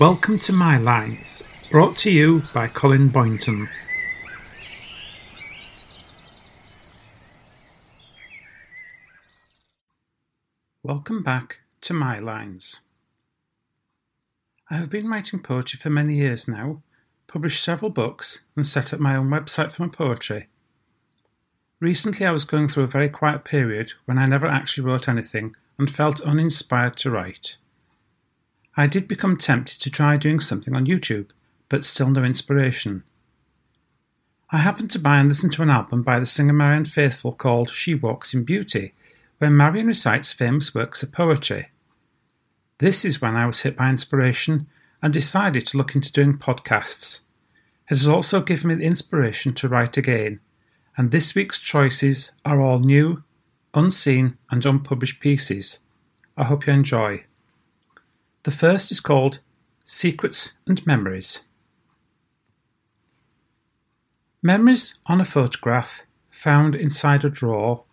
Welcome to My Lines, brought to you by Colin Boynton. Welcome back to My Lines. I have been writing poetry for many years now, published several books, and set up my own website for my poetry. Recently, I was going through a very quiet period when I never actually wrote anything and felt uninspired to write. I did become tempted to try doing something on YouTube, but still no inspiration. I happened to buy and listen to an album by the singer Marianne Faithfull called She Walks in Beauty, where Marianne recites famous works of poetry. This is when I was hit by inspiration and decided to look into doing podcasts. It has also given me the inspiration to write again, and this week's choices are all new, unseen, and unpublished pieces. I hope you enjoy. The first is called Secrets and Memories. Memories on a photograph found inside a drawer,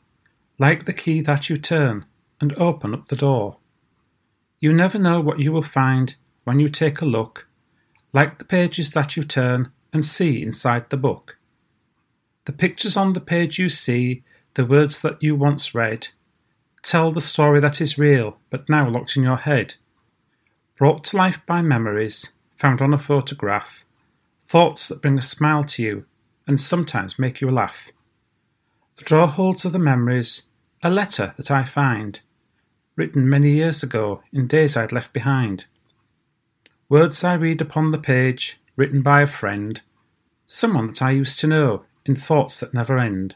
like the key that you turn and open up the door. You never know what you will find when you take a look, like the pages that you turn and see inside the book. The pictures on the page you see, the words that you once read, tell the story that is real but now locked in your head brought to life by memories found on a photograph, thoughts that bring a smile to you and sometimes make you laugh. The drawer holds of the memories, a letter that I find, written many years ago in days I'd left behind. Words I read upon the page, written by a friend, someone that I used to know in thoughts that never end.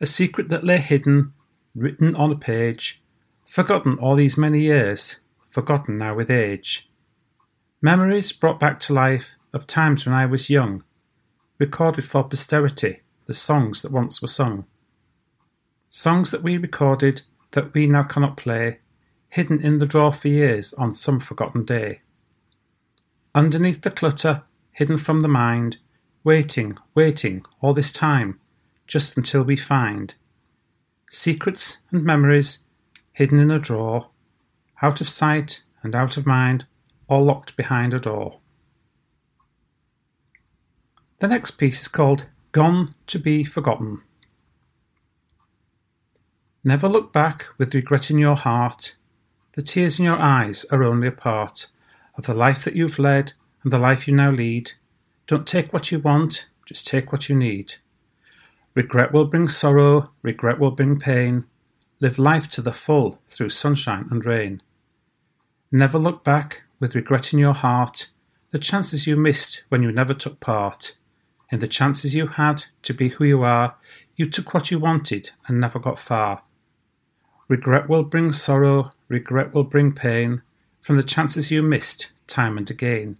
A secret that lay hidden, written on a page, forgotten all these many years, forgotten now with age. Memories brought back to life of times when I was young, recorded for posterity the songs that once were sung. Songs that we recorded that we now cannot play, hidden in the drawer for years on some forgotten day. Underneath the clutter, hidden from the mind, waiting, waiting all this time, just until we find secrets and memories hidden in a drawer out of sight and out of mind, or locked behind a door. The next piece is called Gone to be Forgotten. Never look back with regret in your heart. The tears in your eyes are only a part of the life that you've led and the life you now lead. Don't take what you want, just take what you need. Regret will bring sorrow, regret will bring pain. Live life to the full through sunshine and rain. Never look back with regret in your heart the chances you missed when you never took part. In the chances you had to be who you are, you took what you wanted and never got far. Regret will bring sorrow, regret will bring pain from the chances you missed time and again.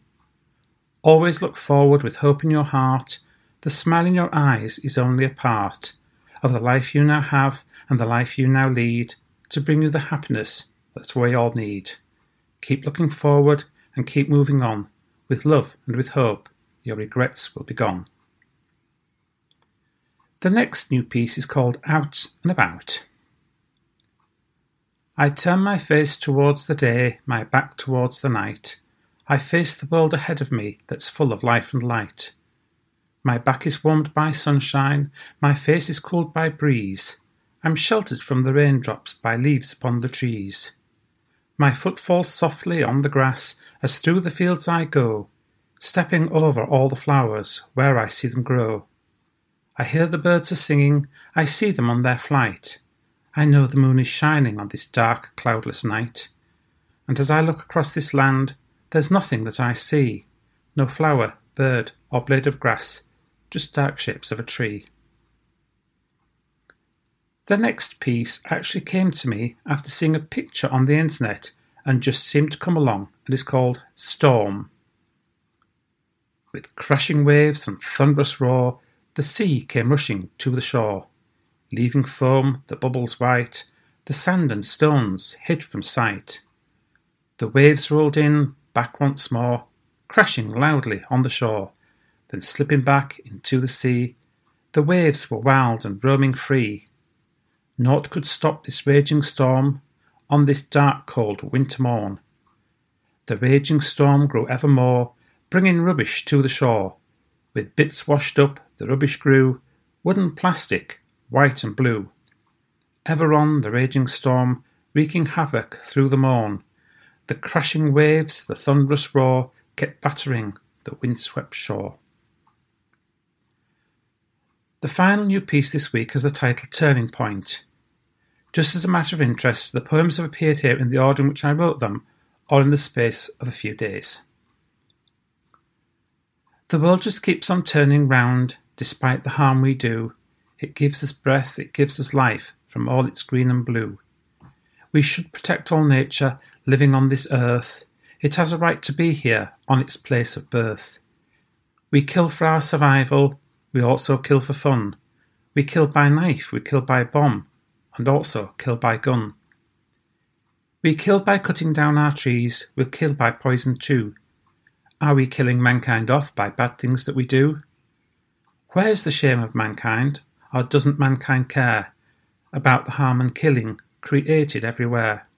Always look forward with hope in your heart. The smile in your eyes is only a part of the life you now have and the life you now lead to bring you the happiness that we all need. Keep looking forward and keep moving on. With love and with hope, your regrets will be gone. The next new piece is called Out and About. I turn my face towards the day, my back towards the night. I face the world ahead of me that's full of life and light. My back is warmed by sunshine, my face is cooled by breeze. I'm sheltered from the raindrops by leaves upon the trees. My foot falls softly on the grass as through the fields I go, stepping over all the flowers where I see them grow. I hear the birds are singing, I see them on their flight. I know the moon is shining on this dark, cloudless night. And as I look across this land, there's nothing that I see no flower, bird, or blade of grass, just dark shapes of a tree. The next piece actually came to me after seeing a picture on the internet and just seemed to come along and is called Storm. With crashing waves and thunderous roar, the sea came rushing to the shore, leaving foam, the bubbles white, the sand and stones hid from sight. The waves rolled in, back once more, crashing loudly on the shore, then slipping back into the sea. The waves were wild and roaming free, Naught could stop this raging storm on this dark, cold winter morn. the raging storm grew ever more, bringing rubbish to the shore. With bits washed up, the rubbish grew, wooden plastic, white and blue. Ever on the raging storm, wreaking havoc through the morn. The crashing waves, the thunderous roar, kept battering the windswept shore. The final new piece this week has the title Turning Point. Just as a matter of interest, the poems have appeared here in the order in which I wrote them, all in the space of a few days. The world just keeps on turning round, despite the harm we do. It gives us breath, it gives us life from all its green and blue. We should protect all nature living on this earth. It has a right to be here on its place of birth. We kill for our survival, we also kill for fun. We kill by knife, we kill by bomb, and also kill by gun. We kill by cutting down our trees, we'll kill by poison too. Are we killing mankind off by bad things that we do? Where's the shame of mankind, or doesn't mankind care about the harm and killing created everywhere?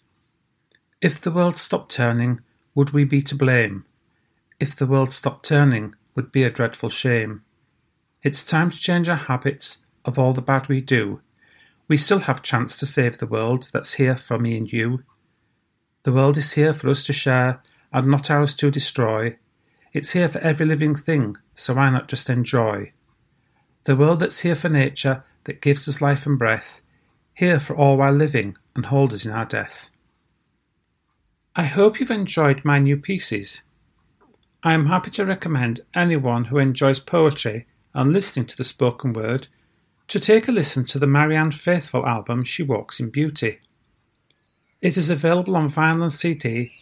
If the world stopped turning, would we be to blame? If the world stopped turning, would be a dreadful shame. It's time to change our habits of all the bad we do. We still have chance to save the world that's here for me and you. The world is here for us to share and not ours to destroy. It's here for every living thing, so why not just enjoy? The world that's here for nature, that gives us life and breath, here for all while living and hold us in our death. I hope you've enjoyed my new pieces. I am happy to recommend anyone who enjoys poetry and listening to the spoken word to take a listen to the Marianne Faithfull album She Walks in Beauty. It is available on vinyl and CD,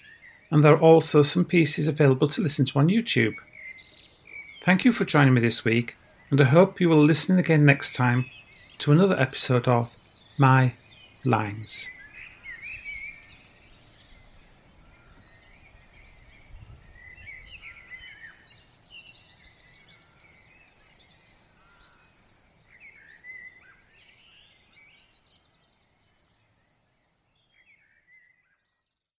and there are also some pieces available to listen to on YouTube. Thank you for joining me this week, and I hope you will listen again next time to another episode of My Lines.